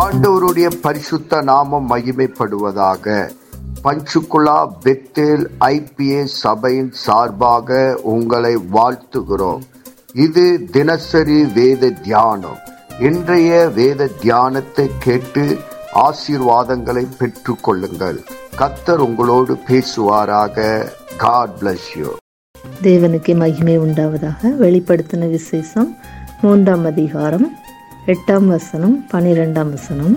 ஆண்டவருடைய பரிசுத்த நாமம் மகிமைப்படுவதாக. பஞ்சுகுலா பெத்தேல் ஐபிஏ சபையின் சார்பாக உங்களை வாழ்த்துகிறோம். இது தினசரி வேத தியானம். இன்றைய வேத தியானத்தை கேட்டு ஆசீர்வாதங்களை பெற்று கொள்ளுங்கள். கத்தர் உங்களோடு பேசுவாராக. காட் பிளஸ் யூ தேவனுக்கு மகிமை உண்டாவதாக. வெளிப்படுத்தின விசேஷம் மூன்றாம் அதிகாரம். எட்டாம் வசனம் பனிரெண்டாம் வசனம்.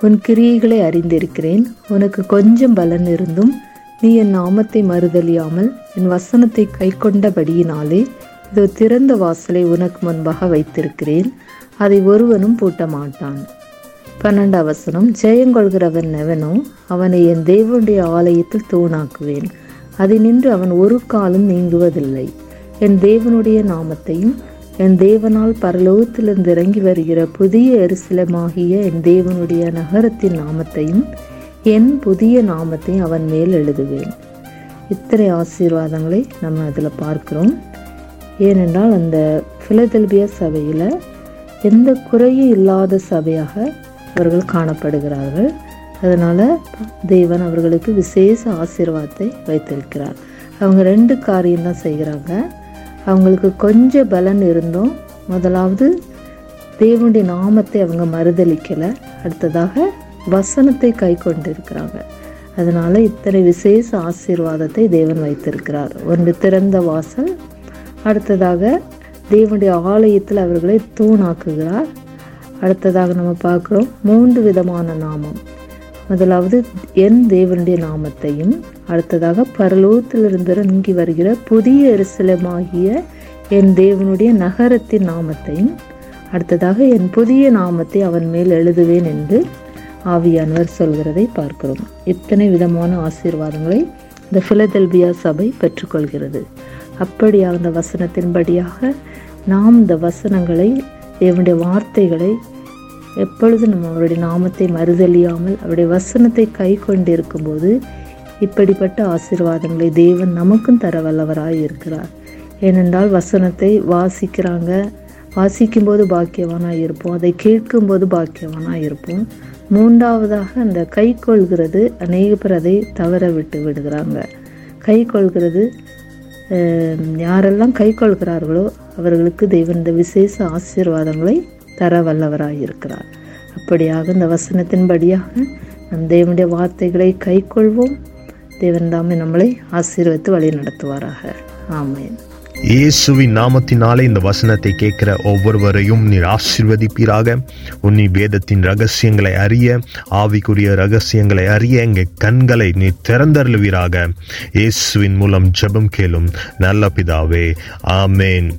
உன் கிரியைகளை அறிந்திருக்கிறேன். உனக்கு கொஞ்சம் பலன் இருந்தும் நீ என் நாமத்தை மறுதலியாமல் என் வசனத்தை கை கொண்டபடியினாலே இதோ திறந்த வாசலை உனக்கு முன்பாக வைத்திருக்கிறேன். அதை ஒருவனும் பூட்ட மாட்டான் பன்னெண்டாம் வசனம் ஜெயங்கொள்கிறவன் எவனோ அவனை என் தேவனுடைய ஆலயத்தில் தூணாக்குவேன். அதை நின்று அவன் ஒரு காலம் நீங்குவதில்லை. என் தேவனுடைய நாமத்தையும் என் தேவனால் பரலோகத்திலிருந்து இறங்கி வருகிற புதிய எருசலமாகிய என் தேவனுடைய நகரத்தின் நாமத்தையும் என் புதிய நாமத்தையும் அவன் மேல் எழுதுவேன். இத்தனை ஆசீர்வாதங்களை நம்ம அதில் பார்க்கிறோம். ஏனென்றால் அந்த பிலதெல்பியா சபையில் எந்த குறையும் இல்லாத சபையாக அவர்கள் காணப்படுகிறார்கள். அதனால் தேவன் அவர்களுக்கு விசேஷ ஆசீர்வாதத்தை வைத்திருக்கிறார். அவங்க ரெண்டு காரியம்தான் செய்கிறாங்க. அவங்களுக்கு கொஞ்சம் பலன் இருந்தும் முதலாவது தேவனுடைய நாமத்தை அவங்க மறுதளிக்கலை. அடுத்ததாக வசனத்தை கை கொண்டு இருக்கிறாங்க அதனால் இத்தனை விசேஷ ஆசீர்வாதத்தை தேவன் வைத்திருக்கிறார். ஒன்று திறந்த வாசல் அடுத்ததாக தேவனுடைய ஆலயத்தில் அவர்களை தூணாக்குகிறார். அடுத்ததாக நம்ம பார்க்குறோம் மூன்று விதமான நாமம். முதலாவது என் தேவனுடைய நாமத்தையும் அடுத்ததாக பரலோகத்திலிருந்து இறங்கி வருகிற புதிய எரிசலமாகிய என் தேவனுடைய நகரத்தின் நாமத்தையும் அடுத்ததாக என் புதிய நாமத்தை அவன் மேல் எழுதுவேன் என்று ஆவியானவர் சொல்கிறதை பார்க்கிறோம். இத்தனை விதமான ஆசீர்வாதங்களை இந்த பிலதெல்பியா சபை பெற்றுக்கொள்கிறது. அப்படியாக அந்த வசனத்தின்படியாக நாம் இந்த வசனங்களை தேவனுடைய வார்த்தைகளை எப்பொழுது நம்ம அவருடைய நாமத்தை மறுதலியாமல் அவருடைய வசனத்தை கை கொண்டிருக்கும் போது இப்படிப்பட்ட ஆசீர்வாதங்களை தேவன் நமக்கும் தர வல்லவராய் இருக்கிறார். ஏனென்றால் வசனத்தை வாசிக்கிறாங்க. வாசிக்கும்போது பாக்கியவானாக இருப்போம். அதை கேட்கும்போது பாக்கியவானாக இருப்போம். மூன்றாவதாக அந்த கை கொள்கிறது. அநேக பேர் அதை தவற விட்டு விடுகிறாங்க. கை கொள்கிறது. யாரெல்லாம் கை கொள்கிறார்களோ அவர்களுக்கு தெய்வன் இந்த விசேஷ ஆசீர்வாதங்களை தர வல்லவராய் இருக்கிறார் அப்படியாக இந்த வசனத்தின்படியாக நம் தேவனுடைய வார்த்தைகளை கை கொள்வோம் தேவன் தாமே நம்மளை ஆசீர்வதித்து வழி நடத்துவாராக. ஆமேன். இயேசுவின் நாமத்தினாலே இந்த வசனத்தை கேட்கிற ஒவ்வொருவரையும் நீர் ஆசீர்வதிப்பீராக. உன்னி வேதத்தின் ரகசியங்களை அறிய ஆவிக்குரிய ரகசியங்களை அறிய எங்கள் கண்களை நீ திறந்தருளுவீராக. இயேசுவின் மூலம் ஜெபம் கேளும் நல்ல பிதாவே. ஆமேன்.